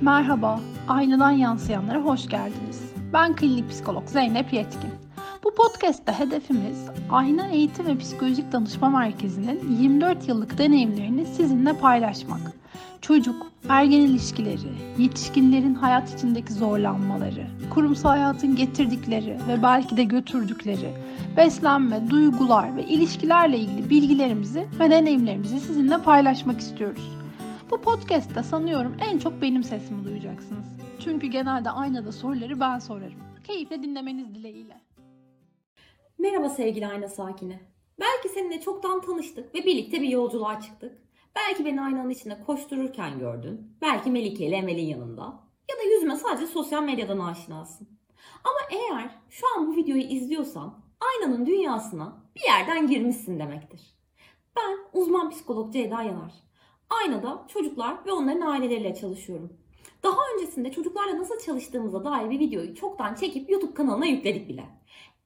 Merhaba, aynadan yansıyanlara hoş geldiniz. Ben klinik psikolog Zeynep Yetkin. Bu podcast'te hedefimiz Ayna Eğitim ve Psikolojik Danışma Merkezi'nin 24 yıllık deneyimlerini sizinle paylaşmak. Çocuk, ergen ilişkileri, yetişkinlerin hayat içindeki zorlanmaları, kurumsal hayatın getirdikleri ve belki de götürdükleri, beslenme, duygular ve ilişkilerle ilgili bilgilerimizi ve deneyimlerimizi sizinle paylaşmak istiyoruz. Bu podcast'te sanıyorum en çok benim sesimi duyacaksınız. Çünkü genelde aynada soruları ben sorarım. Keyifle dinlemeniz dileğiyle. Merhaba sevgili ayna sakini. Belki seninle çoktan tanıştık ve birlikte bir yolculuğa çıktık. Belki beni aynanın içinde koştururken gördün. Belki Melike ile Emel'in yanında. Ya da yüzüme sadece sosyal medyadan aşinasın. Ama eğer şu an bu videoyu izliyorsan aynanın dünyasına bir yerden girmişsin demektir. Ben uzman psikolog Ceyda Yanar. Aynada çocuklar ve onların aileleriyle çalışıyorum. Daha öncesinde çocuklarla nasıl çalıştığımıza dair bir videoyu çoktan çekip YouTube kanalına yükledik bile.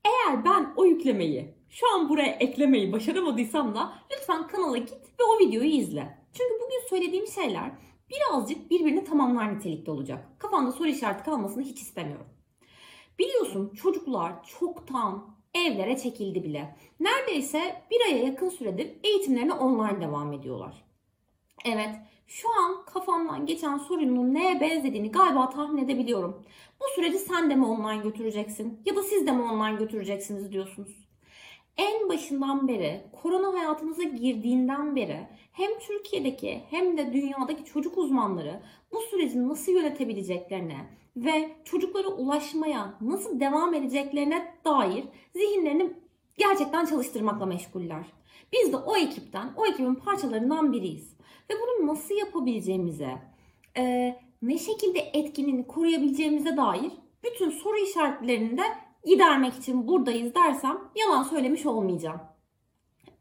Eğer ben o yüklemeyi, şu an buraya eklemeyi başaramadıysam da lütfen kanala git ve o videoyu izle. Çünkü bugün söylediğim şeyler birazcık birbirini tamamlar nitelikte olacak. Kafanda soru işareti kalmasını hiç istemiyorum. Biliyorsun çocuklar çoktan evlere çekildi bile. Neredeyse bir aya yakın süredir eğitimlerine online devam ediyorlar. Evet, şu an kafamdan geçen sorunun neye benzediğini galiba tahmin edebiliyorum. Bu süreci sen de mi online götüreceksin ya da siz de mi online götüreceksiniz diyorsunuz. En başından beri, korona hayatınıza girdiğinden beri hem Türkiye'deki hem de dünyadaki çocuk uzmanları bu süreci nasıl yönetebileceklerine ve çocuklara ulaşmaya nasıl devam edeceklerine dair zihinlerini gerçekten çalıştırmakla meşguller. Biz de o ekipten, o ekibin parçalarından biriyiz. Ve bunu nasıl yapabileceğimize, e, ne şekilde etkinliğini koruyabileceğimize dair bütün soru işaretlerini de gidermek için buradayız dersem yalan söylemiş olmayacağım.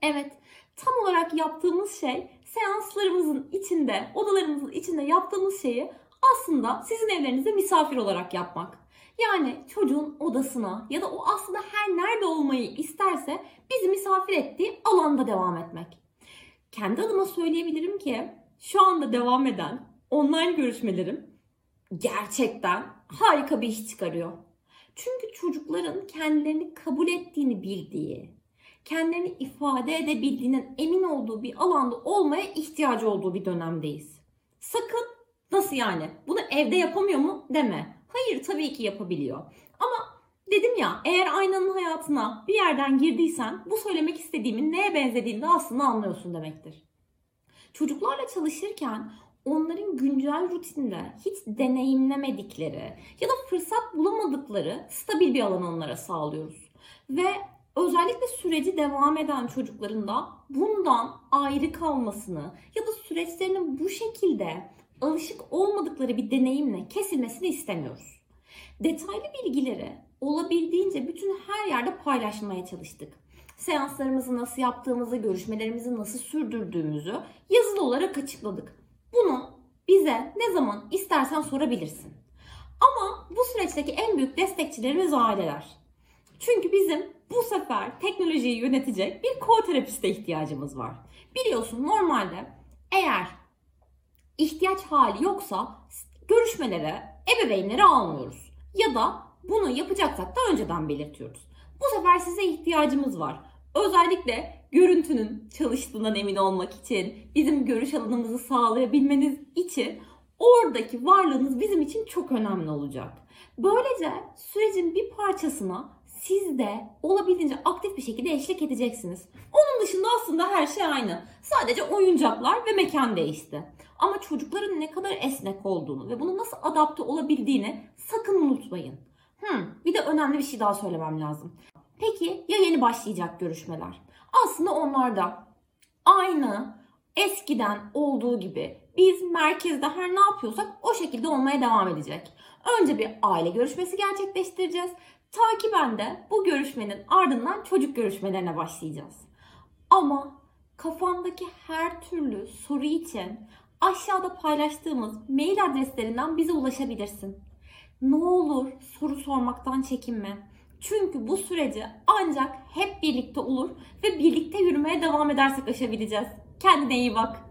Evet, tam olarak yaptığımız şey seanslarımızın içinde, odalarımızın içinde yaptığımız şeyi aslında sizin evlerinizde misafir olarak yapmak. Yani çocuğun odasına ya da o aslında her nerede olmayı isterse bizi misafir ettiği alanda devam etmek. Kendi adıma söyleyebilirim ki şu anda devam eden online görüşmelerim gerçekten harika bir iş çıkarıyor. Çünkü çocukların kendilerini kabul ettiğini bildiği, kendilerini ifade edebildiğinin emin olduğu bir alanda olmaya ihtiyacı olduğu bir dönemdeyiz. Sakın nasıl yani bunu evde yapamıyor mu deme. Hayır tabii ki yapabiliyor. Ama dedim ya eğer aynanın hayatına bir yerden girdiysen bu söylemek istediğimin neye benzediğini de aslında anlıyorsun demektir. Çocuklarla çalışırken onların güncel rutinde hiç deneyimlemedikleri ya da fırsat bulamadıkları stabil bir alan onlara sağlıyoruz. Ve özellikle süreci devam eden çocukların da bundan ayrı kalmasını ya da süreçlerinin bu şekilde alışık olmadıkları bir deneyimle kesilmesini istemiyoruz. Detaylı bilgileri olabildiğince bütün her yerde paylaşmaya çalıştık. Seanslarımızı nasıl yaptığımızı, görüşmelerimizi nasıl sürdürdüğümüzü yazılı olarak açıkladık. Bunu bize ne zaman istersen sorabilirsin. Ama bu süreçteki en büyük destekçilerimiz aileler. Çünkü bizim bu sefer teknolojiyi yönetecek bir ko-terapiste ihtiyacımız var. Biliyorsun normalde eğer ihtiyaç hali yoksa görüşmelere ebeveynleri almıyoruz. Ya da bunu yapacaksak da önceden belirtiyoruz. Bu sefer size ihtiyacımız var. Özellikle görüntünün çalıştığından emin olmak için, bizim görüş alanımızı sağlayabilmeniz için oradaki varlığınız bizim için çok önemli olacak. Böylece sürecin bir parçasına siz de olabildiğince aktif bir şekilde eşlik edeceksiniz. Onun dışında aslında her şey aynı. Sadece oyuncaklar ve mekan değişti. Ama çocukların ne kadar esnek olduğunu ve bunu nasıl adapte olabildiğini sakın unutmayın. Hmm, bir de önemli bir şey daha söylemem lazım. Peki ya yeni başlayacak görüşmeler? Aslında onlar da aynı eskiden olduğu gibi biz merkezde her ne yapıyorsak o şekilde olmaya devam edecek. Önce bir aile görüşmesi gerçekleştireceğiz. Takiben de bu görüşmenin ardından çocuk görüşmelerine başlayacağız. Ama kafandaki her türlü soru için aşağıda paylaştığımız mail adreslerinden bize ulaşabilirsin. Ne olur soru sormaktan çekinme. Çünkü bu süreci ancak hep birlikte olur ve birlikte yürümeye devam edersek aşabileceğiz. Kendine iyi bak.